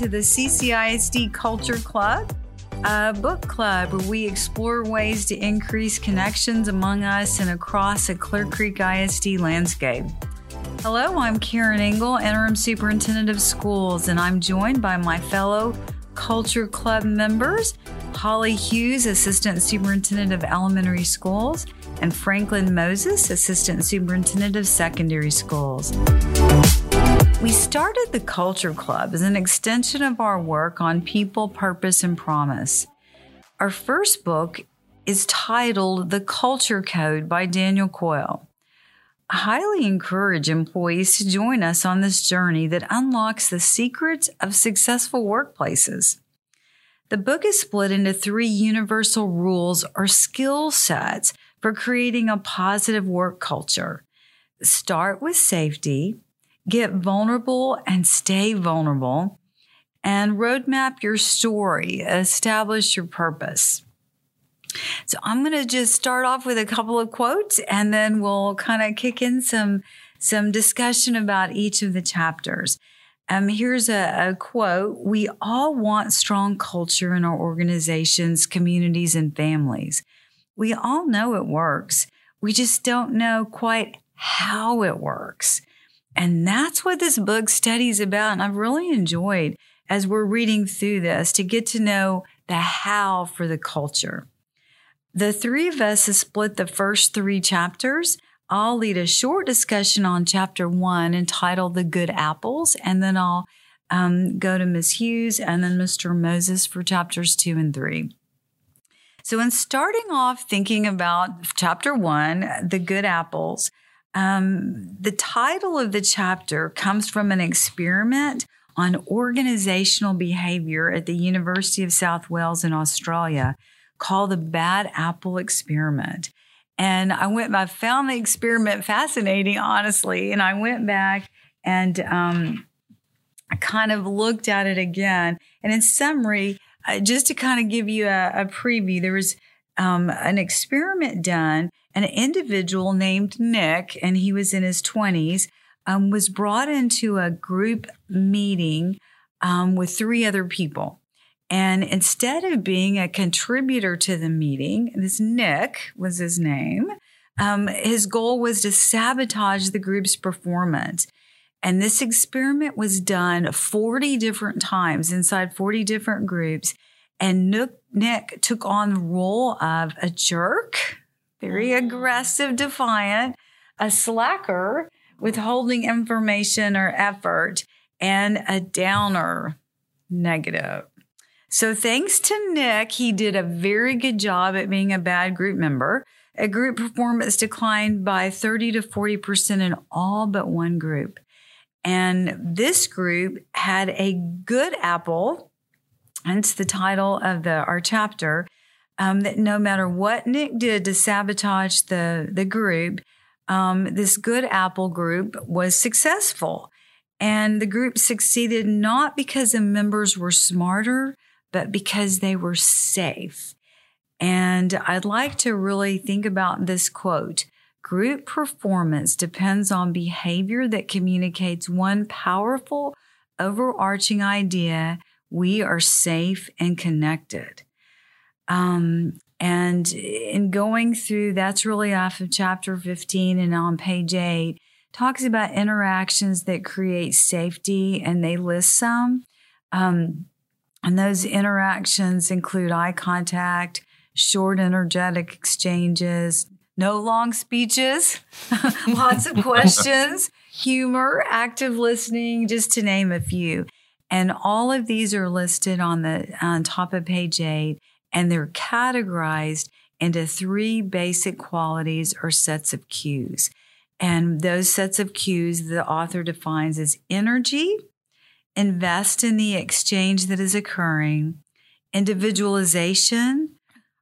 to the CCISD Culture Club, a book club where we explore ways to increase connections among us and across a Clear Creek ISD landscape. Hello, I'm Karen Engle, Interim Superintendent of Schools, and I'm joined by my fellow Culture Club members, Holly Hughes, Assistant Superintendent of Elementary Schools, and Franklin Moses, Assistant Superintendent of Secondary Schools. We started the Culture Club as an extension of our work on people, purpose, and promise. Our first book is titled The Culture Code by Daniel Coyle. I highly encourage employees to join us on this journey that unlocks the secrets of successful workplaces. The book is split into three universal rules or skill sets for creating a positive work culture. Start with safety, get vulnerable and stay vulnerable, and roadmap your story, establish your purpose. So I'm going to just start off with a couple of quotes and then we'll kind of kick in some some discussion about each of the chapters. Um, here's a, a quote. We all want strong culture in our organizations, communities, and families. We all know it works. We just don't know quite how it works. And that's what this book studies about. And I've really enjoyed as we're reading through this to get to know the how for the culture. The three of us have split the first three chapters. I'll lead a short discussion on chapter one entitled The Good Apples, and then I'll um, go to Ms. Hughes and then Mr. Moses for chapters two and three. So, in starting off thinking about chapter one, The Good Apples, um, the title of the chapter comes from an experiment on organizational behavior at the University of South Wales in Australia called the Bad Apple Experiment. And I went, I found the experiment fascinating, honestly. And I went back and um, I kind of looked at it again. And in summary, uh, just to kind of give you a, a preview, there was um, an experiment done an individual named Nick, and he was in his 20s, um, was brought into a group meeting um, with three other people. And instead of being a contributor to the meeting, this Nick was his name, um, his goal was to sabotage the group's performance. And this experiment was done 40 different times inside 40 different groups. And Nick, Nick took on the role of a jerk, very mm. aggressive, defiant, a slacker, withholding information or effort, and a downer, negative. So, thanks to Nick, he did a very good job at being a bad group member. A group performance declined by 30 to 40% in all but one group. And this group had a good apple, hence the title of the, our chapter, um, that no matter what Nick did to sabotage the, the group, um, this good Apple group was successful. And the group succeeded not because the members were smarter, but because they were safe. And I'd like to really think about this quote. Group performance depends on behavior that communicates one powerful, overarching idea we are safe and connected. Um, and in going through, that's really off of chapter 15 and on page eight, talks about interactions that create safety and they list some. Um, and those interactions include eye contact, short, energetic exchanges, no long speeches, lots of questions, humor, active listening, just to name a few. And all of these are listed on the on top of page eight and they're categorized into three basic qualities or sets of cues. And those sets of cues the author defines as energy, invest in the exchange that is occurring, individualization,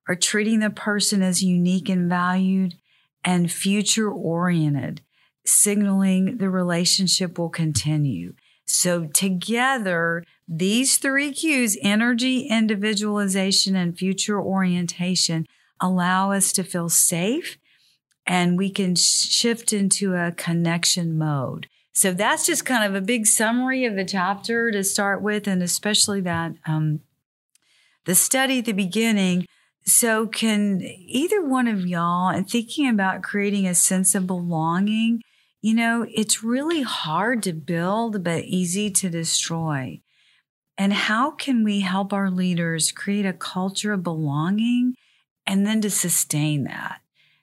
or treating the person as unique and valued, and future oriented, signaling the relationship will continue. So together, these three cues, energy, individualization, and future orientation allow us to feel safe and we can shift into a connection mode. So that's just kind of a big summary of the chapter to start with, and especially that um, the study at the beginning. So, can either one of y'all, and thinking about creating a sense of belonging, you know, it's really hard to build, but easy to destroy. And how can we help our leaders create a culture of belonging and then to sustain that?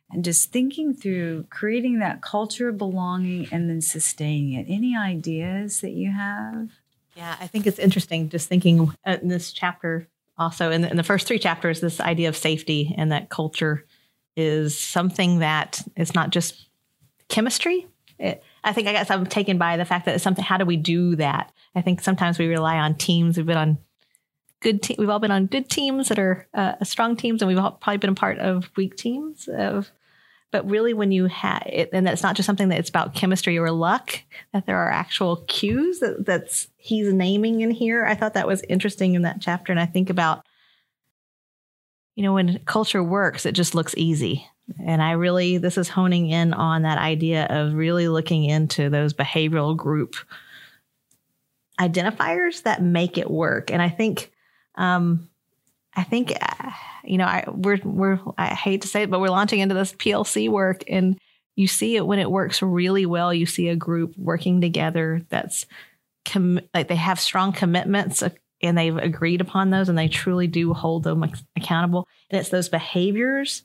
And just thinking through creating that culture of belonging and then sustaining it. Any ideas that you have? Yeah, I think it's interesting just thinking uh, in this chapter, also in the, in the first three chapters, this idea of safety and that culture is something that it's not just chemistry. It, I think I guess I'm taken by the fact that it's something. How do we do that? I think sometimes we rely on teams. We've been on good. Te- we've all been on good teams that are uh, strong teams, and we've all probably been a part of weak teams. Of, but really, when you have it, and that's not just something that it's about chemistry or luck. That there are actual cues that that's he's naming in here. I thought that was interesting in that chapter, and I think about you know when culture works, it just looks easy. And I really, this is honing in on that idea of really looking into those behavioral group identifiers that make it work. And I think, um, I think, uh, you know, I, we're, we're, I hate to say it, but we're launching into this PLC work and you see it when it works really well. You see a group working together that's com- like they have strong commitments uh, and they've agreed upon those and they truly do hold them accountable. And it's those behaviors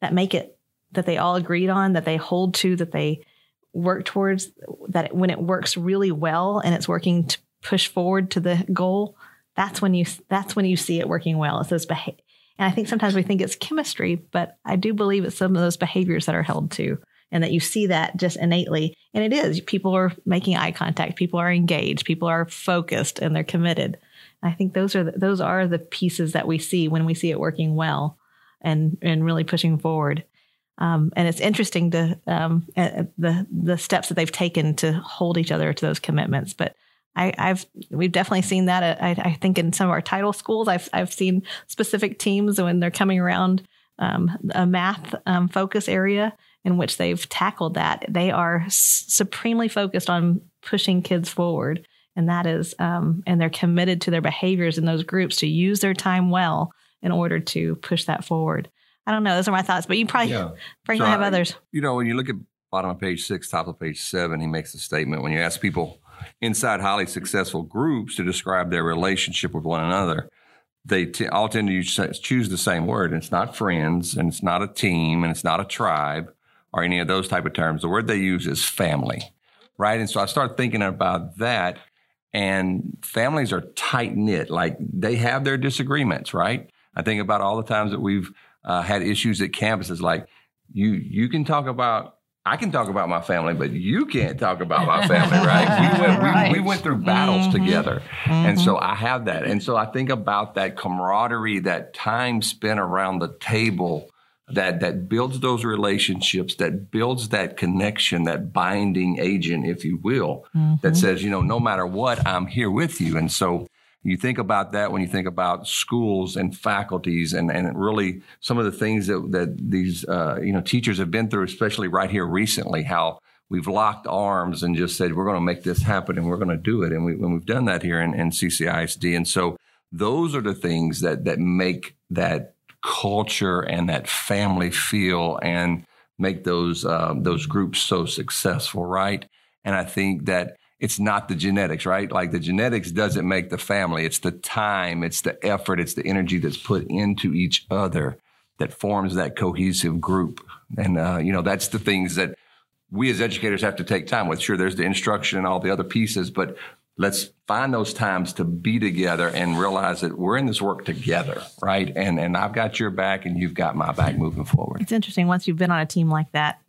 that make it that they all agreed on, that they hold to, that they work towards, that when it works really well and it's working to push forward to the goal, that's when you that's when you see it working well. It's those behavior. And I think sometimes we think it's chemistry, but I do believe it's some of those behaviors that are held to and that you see that just innately. And it is. People are making eye contact, people are engaged, people are focused and they're committed. I think those are the, those are the pieces that we see when we see it working well and and really pushing forward. Um, and it's interesting to um, the the steps that they've taken to hold each other to those commitments. But I, have we've definitely seen that. I, I, think in some of our title schools, I've I've seen specific teams when they're coming around um, a math um, focus area in which they've tackled that. They are supremely focused on pushing kids forward, and that is um, and they're committed to their behaviors in those groups to use their time well in order to push that forward. I don't know. Those are my thoughts, but you probably, yeah. so have I, others. You know, when you look at bottom of page six, top of page seven, he makes a statement when you ask people inside highly successful groups to describe their relationship with one another. They t- all tend to use, choose the same word. And it's not friends, and it's not a team, and it's not a tribe, or any of those type of terms. The word they use is family, right? And so I start thinking about that. And families are tight knit. Like they have their disagreements, right? I think about all the times that we've uh, had issues at campuses. Like you, you can talk about. I can talk about my family, but you can't talk about my family, right? We went, right. We, we, went through battles mm-hmm. together. Mm-hmm. And so I have that. And so I think about that camaraderie, that time spent around the table that, that builds those relationships, that builds that connection, that binding agent, if you will, mm-hmm. that says, you know, no matter what, I'm here with you. And so you think about that when you think about schools and faculties and, and really some of the things that, that these uh, you know teachers have been through, especially right here recently, how we've locked arms and just said we're going to make this happen and we're going to do it, and, we, and we've done that here in, in CCISD, and so those are the things that that make that culture and that family feel and make those um, those groups so successful, right? And I think that it's not the genetics, right? Like the genetics doesn't make the family. It's the time, it's the effort, it's the energy that's put into each other that forms that cohesive group. And, uh, you know, that's the things that we as educators have to take time with. Sure, there's the instruction and all the other pieces, but let's find those times to be together and realize that we're in this work together, right? And and I've got your back and you've got my back moving forward. It's interesting once you've been on a team like that,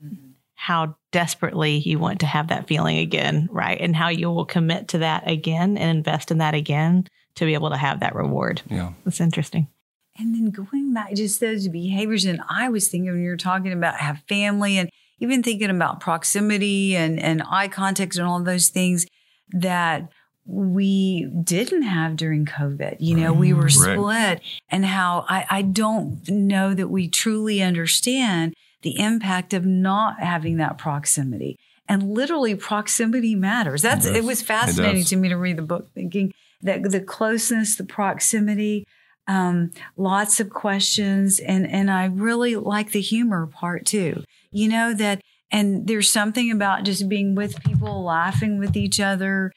how desperately you want to have that feeling again, right? And how you will commit to that again and invest in that again to be able to have that reward. Yeah. That's interesting. And then going back just those behaviors, and I was thinking when you were talking about have family and even thinking about proximity and, and eye contact and all those things that we didn't have during COVID. You know, we were split right. and how I, I don't know that we truly understand the impact of not having that proximity And literally, proximity matters. That's it, it was fascinating it to me to read the book, thinking that the closeness, the proximity, um, lots of questions, and and I really like the humor part too. You know that, and there's something about just being with people, laughing with each other.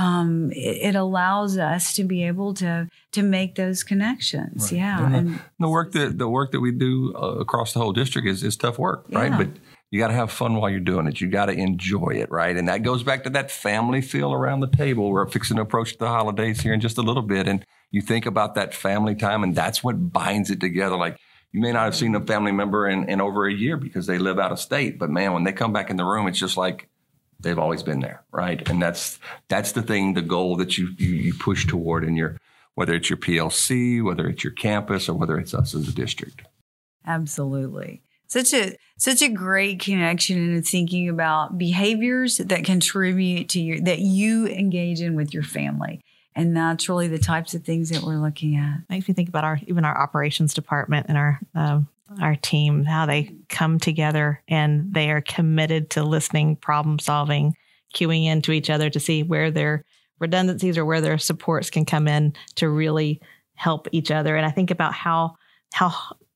Um, it, it, allows us to be able to to make those connections. Right. Yeah, and the, and the, work that the work that we do uh, across the whole district is is tough work, right? But you got to have fun while you're doing it. You got to enjoy it, right? And that goes back to that family feel around the table. We're fixing to approach the holidays here in just a little bit. And you think about that family time, and that's what binds it together. Like you may not have seen a family member in, in over a year because they live out of state, but man, when they come back in the room, it's just like they've always been there, right? And that's that's the thing, the goal that you you, you push toward in your whether it's your PLC, whether it's your campus, or whether it's us as a district. Absolutely such a such a great connection in thinking about behaviors that contribute to your that you engage in with your family and that's really the types of things that we're looking at makes me think about our even our operations department and our um, our team how they come together and they are committed to listening problem solving queuing into each other to see where their redundancies or where their supports can come in to really help each other and i think about how how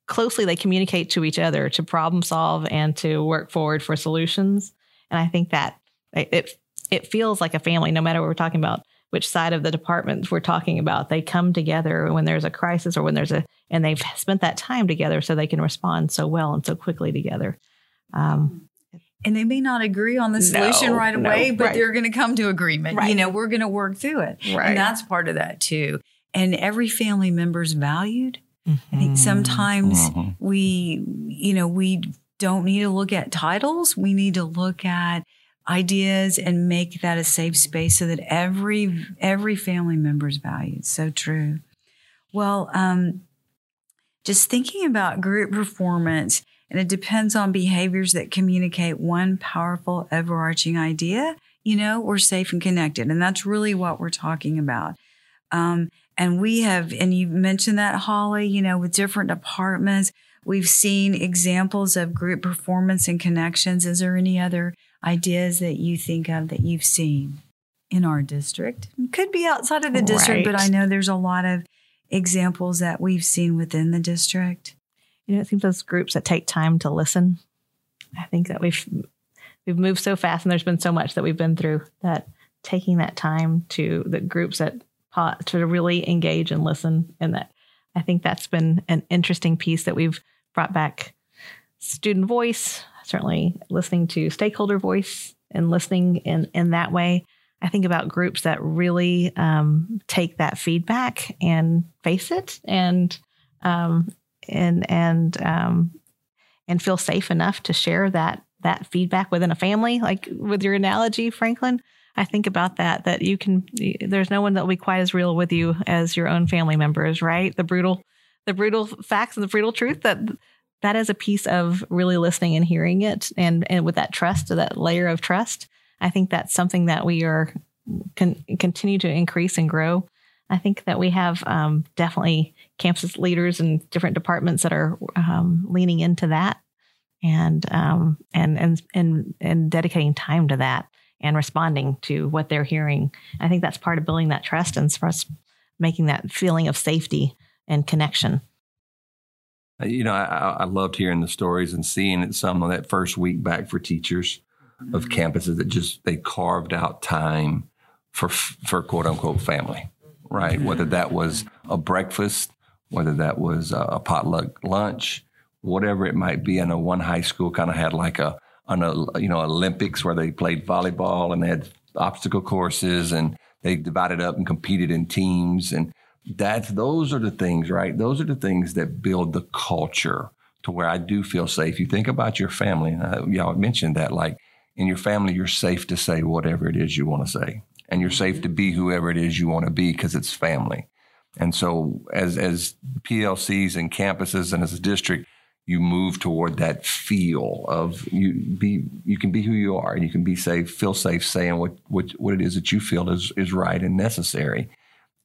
closely they communicate to each other to problem solve and to work forward for solutions. And I think that it it feels like a family, no matter what we're talking about, which side of the department we're talking about. They come together when there's a crisis or when there's a, and they've spent that time together so they can respond so well and so quickly together. Um, and they may not agree on the solution no, right away, no, but right. they're going to come to agreement. Right. You know, we're going to work through it. Right. And that's part of that too. And every family member is valued Mm-hmm. I think sometimes mm-hmm. we, you know, we don't need to look at titles. We need to look at ideas and make that a safe space so that every every family member is valued. So true. Well, um, just thinking about group performance, and it depends on behaviors that communicate one powerful overarching idea. You know, we're safe and connected, and that's really what we're talking about. Um, and we have, and you mentioned that, Holly, you know, with different departments, we've seen examples of group performance and connections. Is there any other ideas that you think of that you've seen in our district? It could be outside of the district, but I know there's a lot of examples that we've seen within the district. You know, it seems those groups that take time to listen. I think that we've we've moved so fast and there's been so much that we've been through that taking that time to the groups that to really engage and listen. And that I think that's been an interesting piece that we've brought back student voice, certainly listening to stakeholder voice and listening in, in that way. I think about groups that really um, take that feedback and face it and um, and and um, and feel safe enough to share that that feedback within a family, like with your analogy, Franklin. I think about that, that you can, there's no one that will be quite as real with you as your own family members, right? The brutal, the brutal facts and the brutal truth that that is a piece of really listening and hearing it. And, and with that trust, that layer of trust, I think that's something that we are can continue to increase and grow. I think that we have um, definitely campus leaders and different departments that are um, leaning into that and um, and and and and dedicating time to that and responding to what they're hearing. I think that's part of building that trust and for us making that feeling of safety and connection. Uh, you know, I, I loved hearing the stories and seeing it some of that first week back for teachers of mm-hmm. campuses that just they carved out time for for quote unquote family, right? Mm-hmm. Whether that was a breakfast, whether that was a potluck lunch, whatever it might be. I know one high school kind of had like a on a you know Olympics where they played volleyball and they had obstacle courses and they divided up and competed in teams and that's those are the things right those are the things that build the culture to where I do feel safe. You think about your family, and I, y'all mentioned that, like in your family, you're safe to say whatever it is you want to say, and you're safe to mm-hmm. be whoever it is you want to be because it's family. And so, as as PLCs and campuses and as a district, you move toward that feel of you be you can be who you are and you can be safe feel safe saying what what what it is that you feel is is right and necessary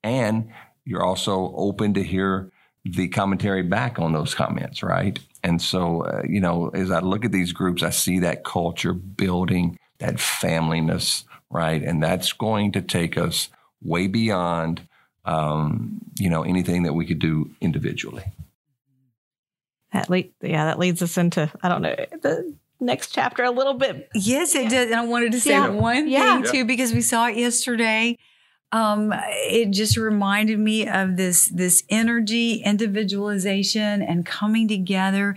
and you're also open to hear the commentary back on those comments right and so uh, you know as i look at these groups i see that culture building that familyness, right? And that's going to take us way beyond, um, you know, anything that we could do individually. That lead, yeah, that leads us into I don't know the next chapter a little bit. Yes, it yeah. did. And I wanted to say yeah. one yeah. thing too because we saw it yesterday. Um, it just reminded me of this this energy, individualization, and coming together.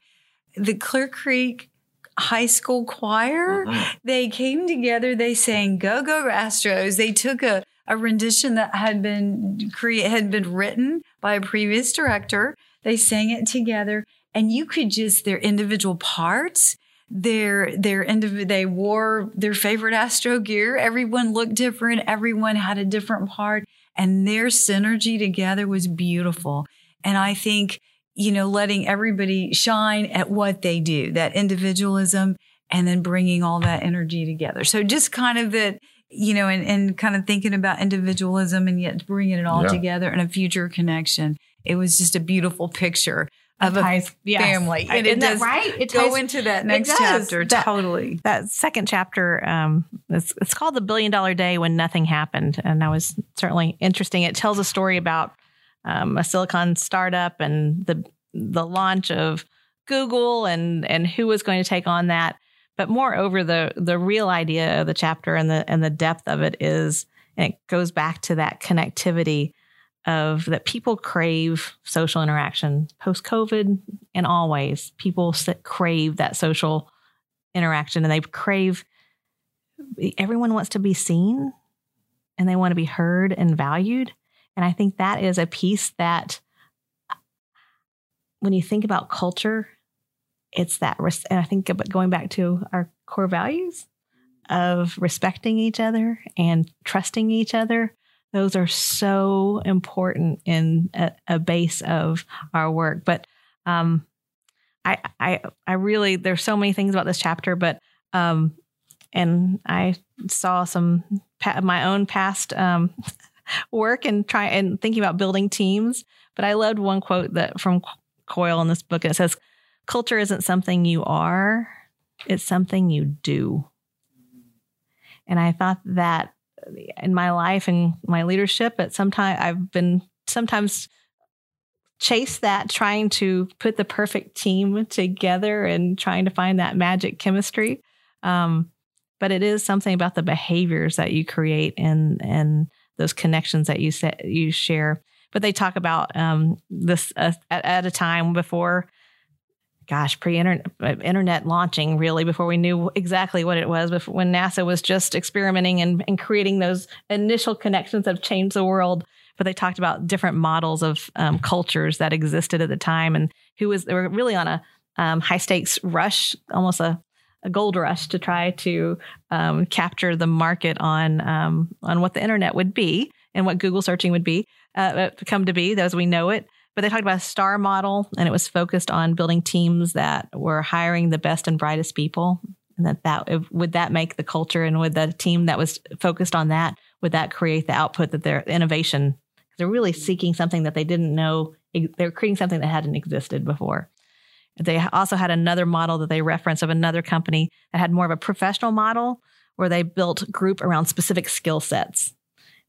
The Clear Creek high school choir. Mm-hmm. They came together. They sang "Go Go Astros." They took a, a rendition that had been create had been written by a previous director. They sang it together, and you could just their individual parts their their indiv- they wore their favorite astro gear. Everyone looked different. Everyone had a different part. And their synergy together was beautiful. And i think you know letting everybody shine at what they do that individualism and then bringing all that energy together. So just kind of that you know and, and kind of thinking about individualism and yet bringing it all yeah. together in a future connection. It was just a beautiful picture of ties, a yes. family. And it does right? It go into that next chapter. That, totally. That second chapter, um, it's, it's called The Billion Dollar Day When Nothing Happened. And that was certainly interesting. It tells a story about um, a silicon startup and the the launch of Google and and who was going to take on that. But moreover, the the real idea of the chapter and the and the depth of it is, and it goes back to that connectivity of that people crave social interaction post COVID and always people crave that social interaction and they crave everyone wants to be seen and they want to be heard and valued. And I think that is a piece that uh, when you think about culture, it's that, and I think going back to our core values of respecting each other and trusting each other those are so important in a, a base of our work. But um, I, I, I really there's so many things about this chapter, but um, and I saw some pa- my own past um, work and try and thinking about building teams. But I loved one quote that from Coyle in this book. And it says, "Culture isn't something you are; it's something you do." And I thought that in my life and my leadership at some time I've been sometimes chase that trying to put the perfect team together and trying to find that magic chemistry. Um, but it is something about the behaviors that you create and and those connections that you set you share. But they talk about um, this uh, at, at, a time before gosh, pre-internet launching really before we knew exactly what it was, before when NASA was just experimenting and, and creating those initial connections that have changed the world. But they talked about different models of um, cultures that existed at the time and who was, they were really on a um, high stakes rush, almost a, a gold rush to try to um, capture the market on um, on what the internet would be and what Google searching would be uh, come to be as we know it. But they talked about a star model, and it was focused on building teams that were hiring the best and brightest people. And that that would that make the culture, and would the team that was focused on that would that create the output that their innovation? They're really seeking something that they didn't know. They're creating something that hadn't existed before. They also had another model that they referenced of another company that had more of a professional model where they built group around specific skill sets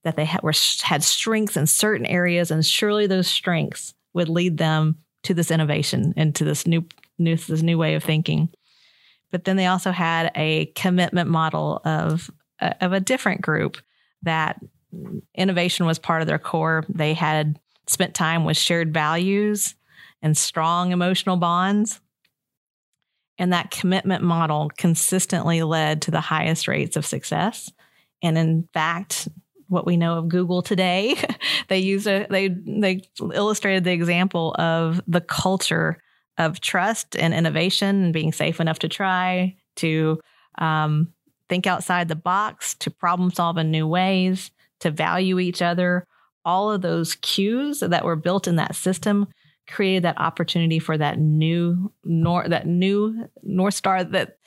that they had, were, had strengths in certain areas, and surely those strengths would lead them to this innovation and to this new, new this new way of thinking. But then they also had a commitment model of uh, of a different group that innovation was part of their core. They had spent time with shared values and strong emotional bonds. And that commitment model consistently led to the highest rates of success. And in fact, what we know of Google today. they use a they they illustrated the example of the culture of trust and innovation and being safe enough to try to um, think outside the box, to problem solve in new ways, to value each other. All of those cues that were built in that system created that opportunity for that new nor that new north star that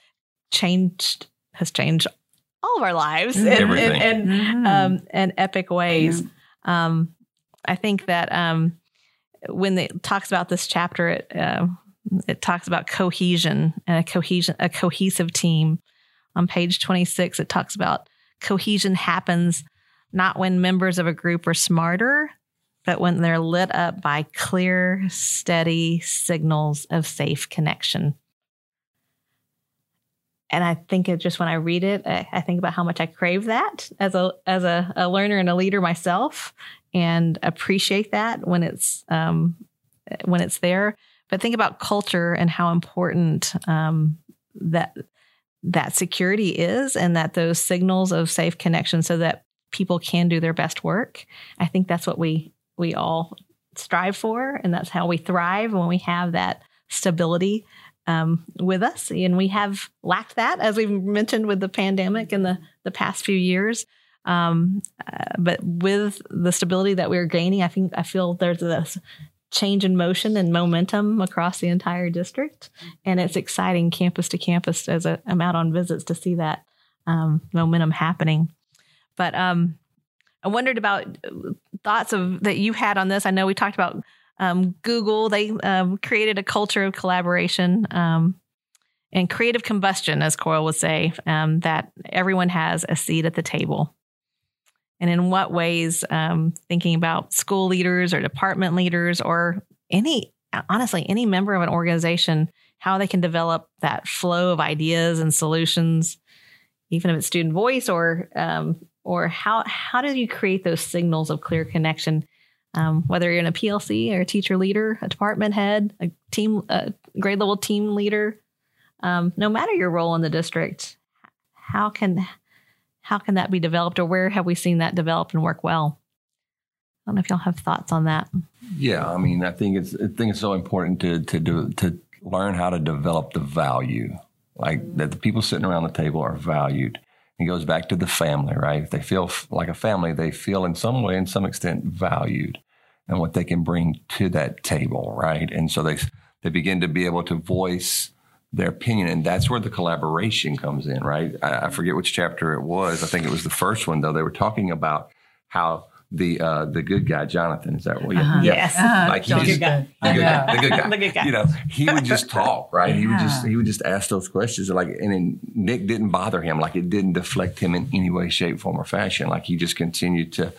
changed has changed all of our lives in, in, in mm-hmm. um, in, epic ways. Yeah. Um, I think that um, when it talks about this chapter, it uh, it talks about cohesion and a cohesion, a cohesive team. on page 26, it talks about cohesion happens not when members of a group are smarter, but when they're lit up by clear, steady signals of safe connection. And I think it just when I read it, I, I think about how much I crave that as a as a, a, learner and a leader myself, and appreciate that when it's um, when it's there. But think about culture and how important um, that that security is, and that those signals of safe connection, so that people can do their best work. I think that's what we we all strive for, and that's how we thrive when we have that stability um, with us. And we have lacked that, as we've mentioned with the pandemic in the the past few years. Um, uh, but with the stability that we're gaining, I think I feel there's this change in motion and momentum across the entire district, and it's exciting campus to campus as i am out on visits to see that um, momentum happening. But um, I wondered about uh, thoughts of that you had on this. I know we talked about um, Google. They um, created a culture of collaboration um, and creative combustion, as Coyle would say, um, that everyone has a seat at the table. And in what ways, um, thinking about school leaders or department leaders or any, honestly, any member of an organization, how they can develop that flow of ideas and solutions, even if it's student voice or um, or how how do you create those signals of clear connection um, whether you're in a plc or a teacher leader a department head a team a grade level team leader um, no matter your role in the district how can how can that be developed or where have we seen that develop and work well? I don't know if y'all have thoughts on that. Yeah i mean i think it's i think it's so important to to do to learn how to develop the value like that the people sitting around the table are valued it goes back to the family, right? If they feel like a family, they feel in some way, in some extent, valued and what they can bring to that table, right? And so they they begin to be able to voice their opinion, and that's where the collaboration comes in, right? I, I forget which chapter it was. I think it was the first one, though. They were talking about how the uh, the good guy Jonathan is that what? Uh-huh. yes, uh-huh. like he just, good guy. The, good guy. the good guy, the good guy. You know, he would just talk, right? He would just he would just ask those questions, like, and then Nick didn't bother him, like it didn't deflect him in any way, shape, form, or fashion. Like he just continued to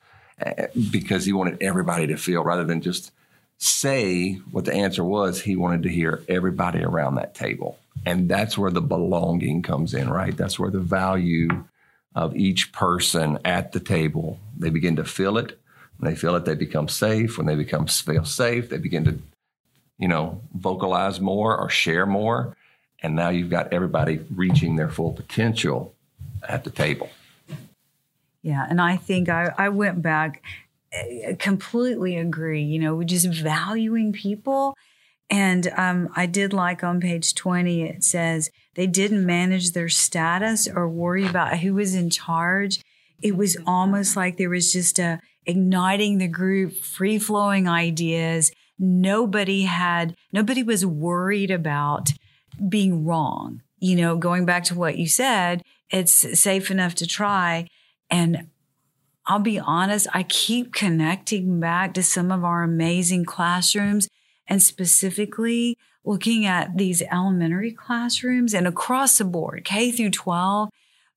uh, because he wanted everybody to feel rather than just say what the answer was. He wanted to hear everybody around that table, and that's where the belonging comes in, right? That's where the value of each person at the table. They begin to feel it. When they feel it, they become safe. When they become feel safe, they begin to, you know, vocalize more or share more. And now you've got everybody reaching their full potential at the table. Yeah, and I think I, I went back, I completely agree. You know, just valuing people and um, I did like on page 20, it says they didn't manage their status or worry about who was in charge. It was almost like there was just a igniting the group, free flowing ideas. Nobody had, nobody was worried about being wrong. You know, going back to what you said, it's safe enough to try. And I'll be honest, I keep connecting back to some of our amazing classrooms and specifically looking at these elementary classrooms and across the board, K through 12.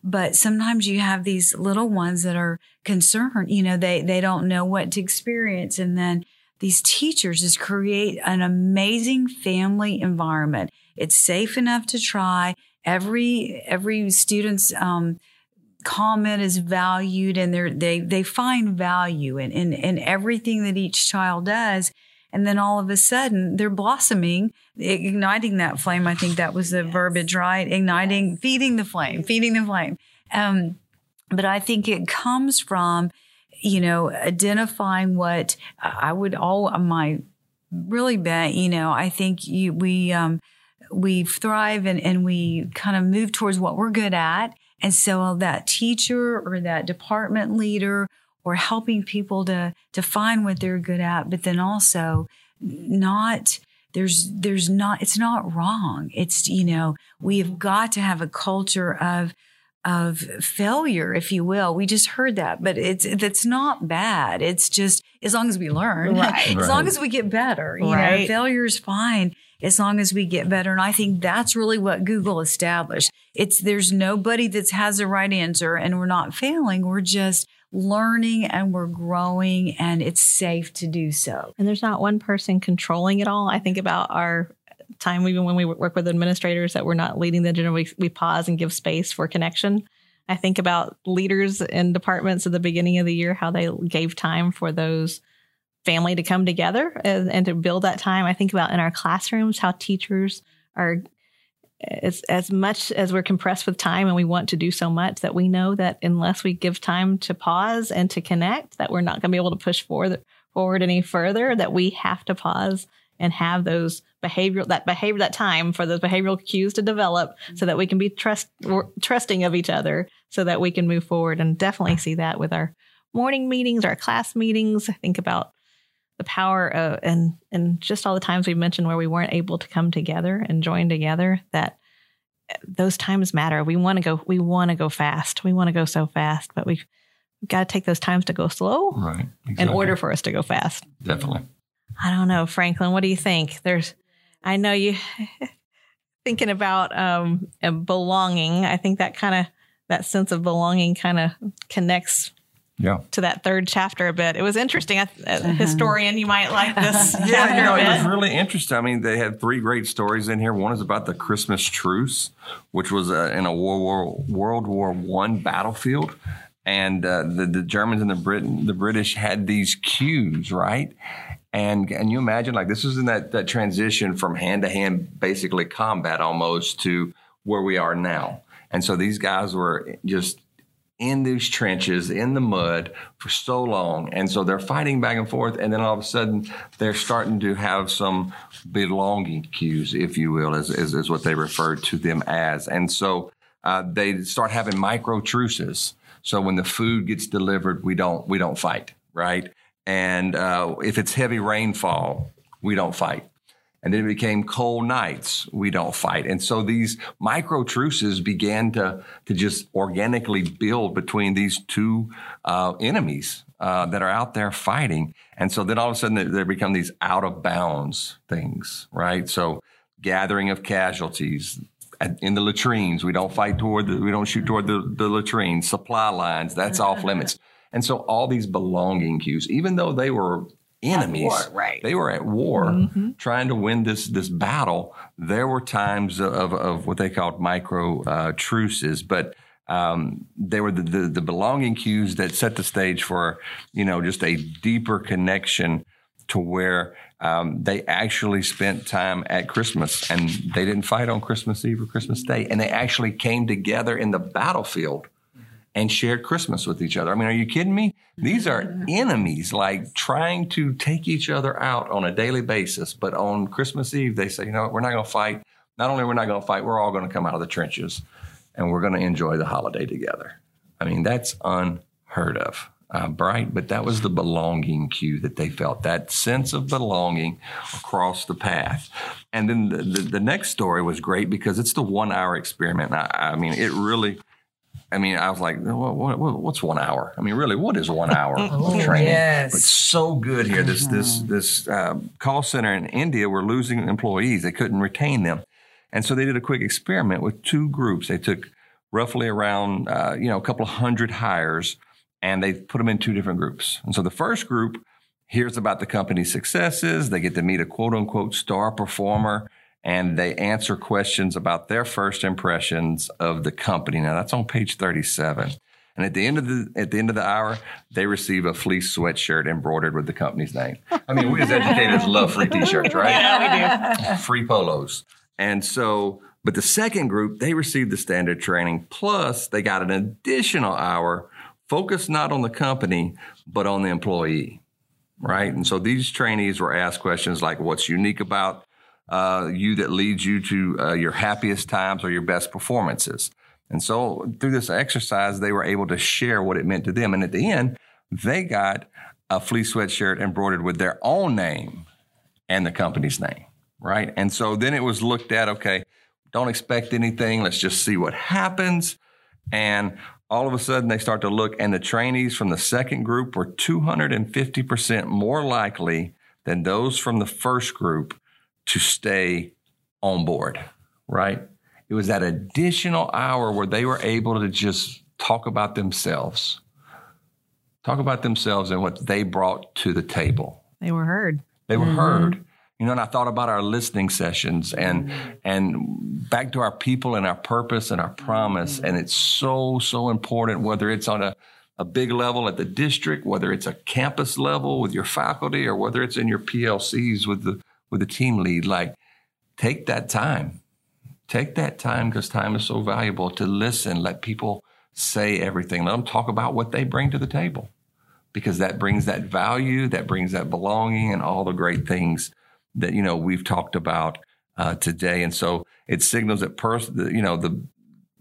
But sometimes you have these little ones that are concerned, you know, they, they don't know what to experience. And then these teachers just create an amazing family environment. It's safe enough to try. Every, every student's, um, comment is valued and they they, find value in, in, in everything that each child does. And then all of a sudden they're blossoming, igniting that flame. I think that was the yes. verbiage, right? Igniting, yes. feeding the flame, feeding the flame. Um, but I think it comes from, you know, identifying what I would all my really bet, you know, I think you, we, um, we thrive and, and we kind of move towards what we're good at. And so that teacher or that department leader or helping people to to find what they're good at, but then also not there's there's not it's not wrong. It's you know we have got to have a culture of of failure, if you will. We just heard that, but it's that's not bad. It's just as long as we learn, Right. as Right. long as we get better. You know, Right. failure is fine as long as we get better. And I think that's really what Google established. It's there's nobody that has the right answer, and we're not failing. We're just learning and we're growing, and it's safe to do so. And there's not one person controlling it all. I think about our time, even when we work with administrators, that we're not leading the agenda. We, we pause and give space for connection. I think about leaders in departments at the beginning of the year, how they gave time for those family to come together and, and to build that time. I think about in our classrooms, how teachers are as, as much as we're compressed with time and we want to do so much that we know that unless we give time to pause and to connect, that we're not going to be able to push forward, forward any further, that we have to pause and have those behavioral, that behavior, that time for those behavioral cues to develop mm-hmm. so that we can be trust, trusting of each other so that we can move forward and definitely see that with our morning meetings, our class meetings. I think about the power of and and just all the times we've mentioned where we weren't able to come together and join together that those times matter. We want to go we want to go fast. We want to go so fast but we've got to take those times to go slow Right. in order for us to go fast. Definitely. i don't know franklin what do you think? There's i know you thinking about um belonging. I think that kind of that sense of belonging kind of connects Yeah. to that third chapter a bit. It was interesting. As a historian, you might like this Yeah, chapter you know, a it was really interesting. I mean, they had three great stories in here. One is about the Christmas truce, which was uh, in a World War World War One battlefield, and uh, the the Germans and the Britain the British had these cues, right? And and you imagine like this was in that that transition from hand to hand, basically combat almost to where we are now. And so these guys were just in these trenches in the mud for so long. And so they're fighting back and forth. And then all of a sudden, they're starting to have some belonging cues, if you will, is, is, is what they refer to them as. And so uh, they start having micro truces. So when the food gets delivered, we don't we don't fight, right? And uh, if it's heavy rainfall, we don't fight. And then it became cold nights. We don't fight. And so these micro truces began to, to just organically build between these two uh, enemies uh, that are out there fighting. And so then all of a sudden they, there become these out of bounds things, right? So gathering of casualties, in the latrines. We don't fight toward the, we don't shoot toward the, the latrines, supply lines, that's off limits. And so all these belonging cues, even though they were enemies, war, right. they were at war trying to win this, this battle. There were times of, of what they called micro uh, truces, but um, they were the, the, the belonging cues that set the stage for, you know, just a deeper connection to where um, they actually spent time at Christmas and they didn't fight on Christmas Eve or Christmas Day. And they actually came together in the battlefield and shared Christmas with each other. I mean, are you kidding me? These are enemies, like trying to take each other out on a daily basis. But on Christmas Eve, they say, you know what, we're not going to fight. Not only we're not going to fight, we're all going to come out of the trenches and we're going to enjoy the holiday together. I mean, that's unheard of, uh, Bright, but that was the belonging cue that they felt, that sense of belonging across the path. And then the, the, the next story was great because it's the one hour experiment. I, I mean, it really, I mean, I was like, what, what, what- what's one hour? I mean, really, what is one hour of training? yes. But so good here. This this this uh, call center in India were losing employees. They couldn't retain them, and so they did a quick experiment with two groups. They took roughly around uh, you know a couple of hundred hires, and they put them in two different groups. And so the first group hears about the company's successes. They get to meet a quote unquote star performer and they answer questions about their first impressions of the company. Now that's on page 37. And at the end of the at the end of the hour, they receive a fleece sweatshirt embroidered with the company's name. I mean, we as educators love free t-shirts, right? Yeah, we do. free polos. And so, but the second group, they received the standard training, plus they got an additional hour focused not on the company, but on the employee, right? And so these trainees were asked questions like, what's unique about uh, you that leads you to uh, your happiest times or your best performances? And so through this exercise, they were able to share what it meant to them. And at the end, they got a fleece sweatshirt embroidered with their own name and the company's name, right? And so then it was looked at, okay, don't expect anything. Let's just see what happens. And all of a sudden they start to look, and the trainees from the second group were 250% more likely than those from the first group to stay on board, right? It was that additional hour where they were able to just talk about themselves, talk about themselves and what they brought to the table. They were heard. They were mm-hmm. heard. You know, and I thought about our listening sessions and mm-hmm. and back to our people and our purpose and our promise. Mm-hmm. And it's so, so important, whether it's on a, a big level at the district, whether it's a campus level with your faculty, or whether it's in your PLCs with the with the team lead. Like, take that time. Take that time because time is so valuable to listen, let people say everything, let them talk about what they bring to the table because that brings that value, that brings that belonging and all the great things that you know we've talked about uh, today, and so it signals that person, you know, the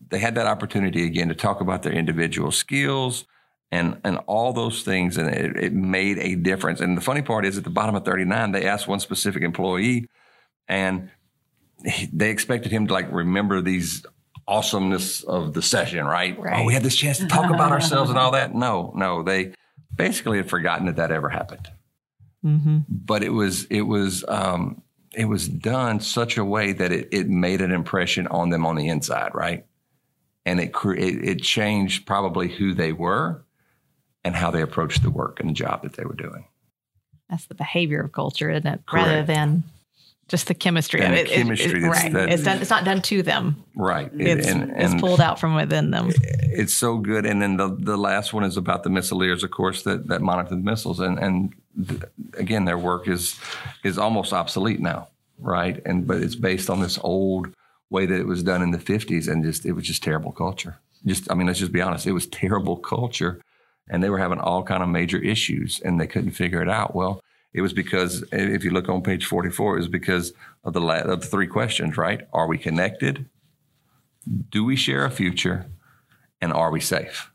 they had that opportunity again to talk about their individual skills and and all those things, and it, it made a difference. And the funny part is, at the bottom of thirty nine, they asked one specific employee, and they expected him to like remember these awesomeness of the session, right? right? Oh, we had this chance to talk about ourselves and all that. No, no, they basically had forgotten that that ever happened. Mm-hmm. But it was it was um, it was done such a way that it, it made an impression on them on the inside, right? And it, it it changed probably who they were and how they approached the work and the job that they were doing. That's the behavior of culture, isn't it? Correct. Rather than just the chemistry and of it. The chemistry, it, it, right? That, it's done. It's not done to them. Right. It's, and, and it's pulled out from within them. It's so good. And then the the last one is about the missileers, of course, that that monitor the missiles. And and th- again, their work is is almost obsolete now, right? And but it's based on this old way that it was done in the fifties, and just it was just terrible culture. Just I mean, let's just be honest. It was terrible culture, and they were having all kind of major issues, and they couldn't figure it out. Well it was because if you look on page 44, it was because of the, of the three questions, right? Are we connected? Do we share a future? And are we safe?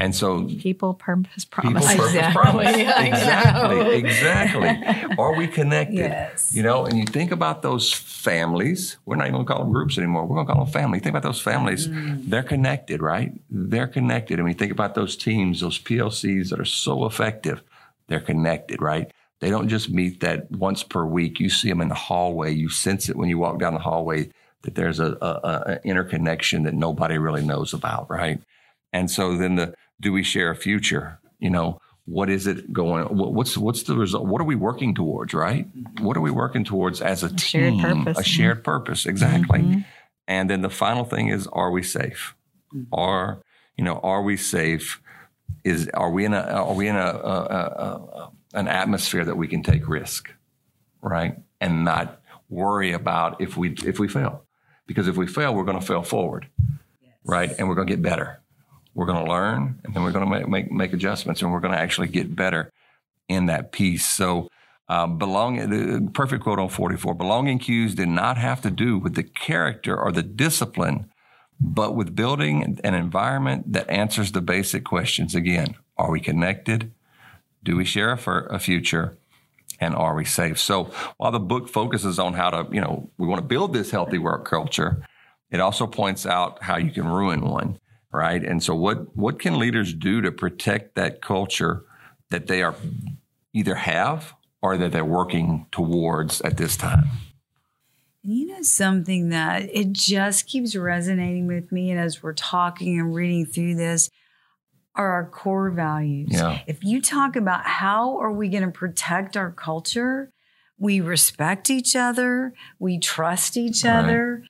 And so people, purpose, promise. People, purpose, exactly. promise. exactly. Exactly. Are we connected? Yes. You know, and you think about those families. We're not even going to call them groups anymore. We're going to call them family. Think about those families. Mm. They're connected, right? They're connected. And we think about those teams, those PLCs that are so effective. They're connected, right? They don't just meet that once per week. You see them in the hallway. You sense it when you walk down the hallway that there's a, a, a interconnection that nobody really knows about, right? And so then the do we share a future? You know, what is it going? What's what's the result? What are we working towards? Right? What are we working towards as a, a team? Shared purpose. A shared purpose, exactly. Mm-hmm. And then the final thing is, are we safe? Mm-hmm. Are you know, are we safe? Is are we in a are we in a, a, an atmosphere that we can take risk, right? And not worry about if we if we fail. Because if we fail, we're going to fail forward, yes. right? And we're going to get better. We're going to learn, and then we're going to make, make, make adjustments, and we're going to actually get better in that piece. So, uh, belonging, the perfect quote on 44 belonging cues did not have to do with the character or the discipline, but with building an environment that answers the basic questions again are we connected? Do we share a, a future? And are we safe? So while the book focuses on how to, you know, we want to build this healthy work culture, it also points out how you can ruin one, right? And so what what can leaders do to protect that culture that they are either have or that they're working towards at this time? You know something that it just keeps resonating with me and as we're talking and reading through this, are our core values. Yeah. If you talk about how are we going to protect our culture, we respect each other, we trust each right. other,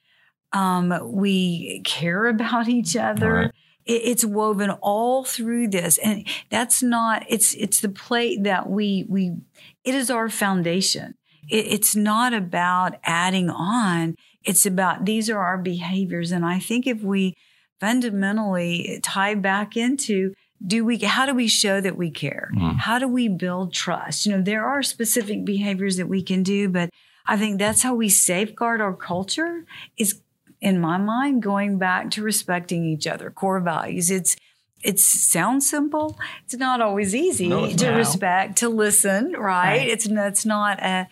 um, we care about each other. Right. It, it's woven all through this, and that's not. It's it's the plate that we we. It is our foundation. It, it's not about adding on. It's about these are our behaviors, and I think if we fundamentally tie back into do we how do we show that we care mm-hmm. how do we build trust you know there are specific behaviors that we can do but i think that's how we safeguard our culture is in my mind going back to respecting each other core values it's it sounds simple it's not always easy no, to now. respect to listen right? right, it's it's not a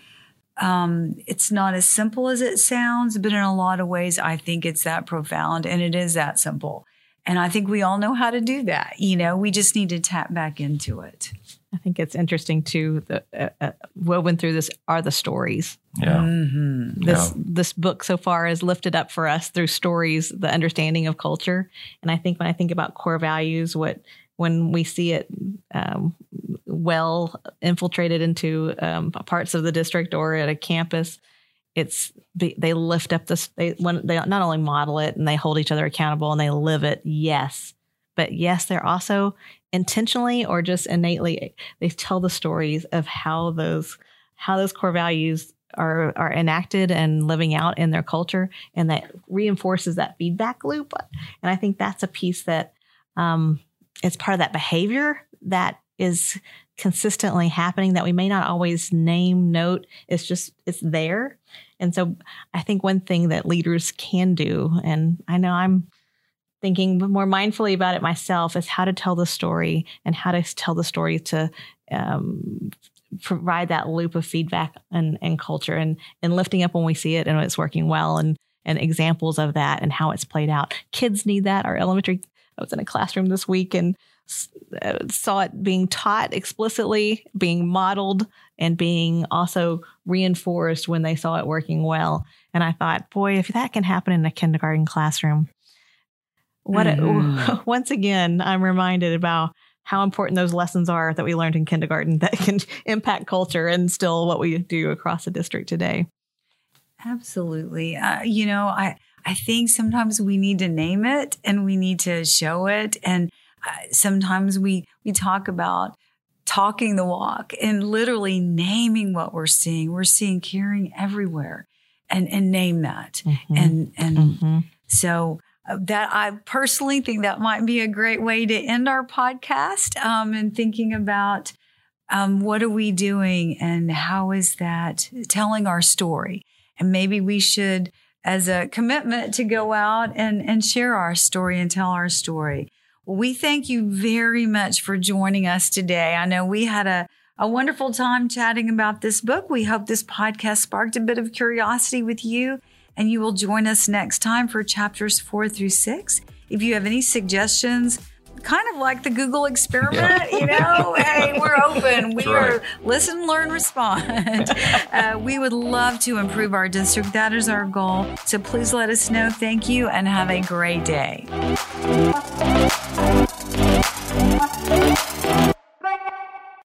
um, it's not as simple as it sounds, but in a lot of ways, I think it's that profound and it is that simple. And I think we all know how to do that. You know, we just need to tap back into it. I think it's interesting too. The uh, uh, woven through this are the stories. Yeah. Mm-hmm. This this book so far has lifted up for us through stories the understanding of culture. And I think when I think about core values, what when we see it um, well infiltrated into um, parts of the district or at a campus, it's they lift up this. They when they not only model it and they hold each other accountable and they live it. Yes, but yes, they're also intentionally or just innately they tell the stories of how those how those core values are are enacted and living out in their culture and that reinforces that feedback loop. And i think that's a piece that um, it's part of that behavior that is consistently happening that we may not always name note. It's just it's there. And so i think one thing that leaders can do and i know i'm thinking more mindfully about it myself is how to tell the story and how to tell the story to um, provide that loop of feedback and, and culture and, and lifting up when we see it and it's working well and, and examples of that and how it's played out. Kids need that. Our elementary, I was in a classroom this week and uh, saw it being taught explicitly, being modeled, and being also reinforced when they saw it working well. And I thought, boy, if that can happen in a kindergarten classroom, what mm-hmm. a, once again i'm reminded about how important those lessons are that we learned in kindergarten that can impact culture and still what we do across the district today absolutely uh, you know i i think sometimes we need to name it and we need to show it and uh, sometimes we we talk about talking the walk and literally naming what we're seeing we're seeing caring everywhere and and name that mm-hmm. and and mm-hmm. so that I personally think that might be a great way to end our podcast um, and thinking about um, what are we doing and how is that telling our story. And maybe we should, as a commitment, to go out and, and share our story and tell our story. Well, we thank you very much for joining us today. I know we had a, a wonderful time chatting about this book. We hope this podcast sparked a bit of curiosity with you and you will join us next time for chapters four through six. If you have any suggestions, kind of like the Google experiment, yeah. you know, hey, we're open. We right. are listen, learn, respond. Uh, we would love to improve our district. That is our goal. So please let us know. Thank you and have a great day.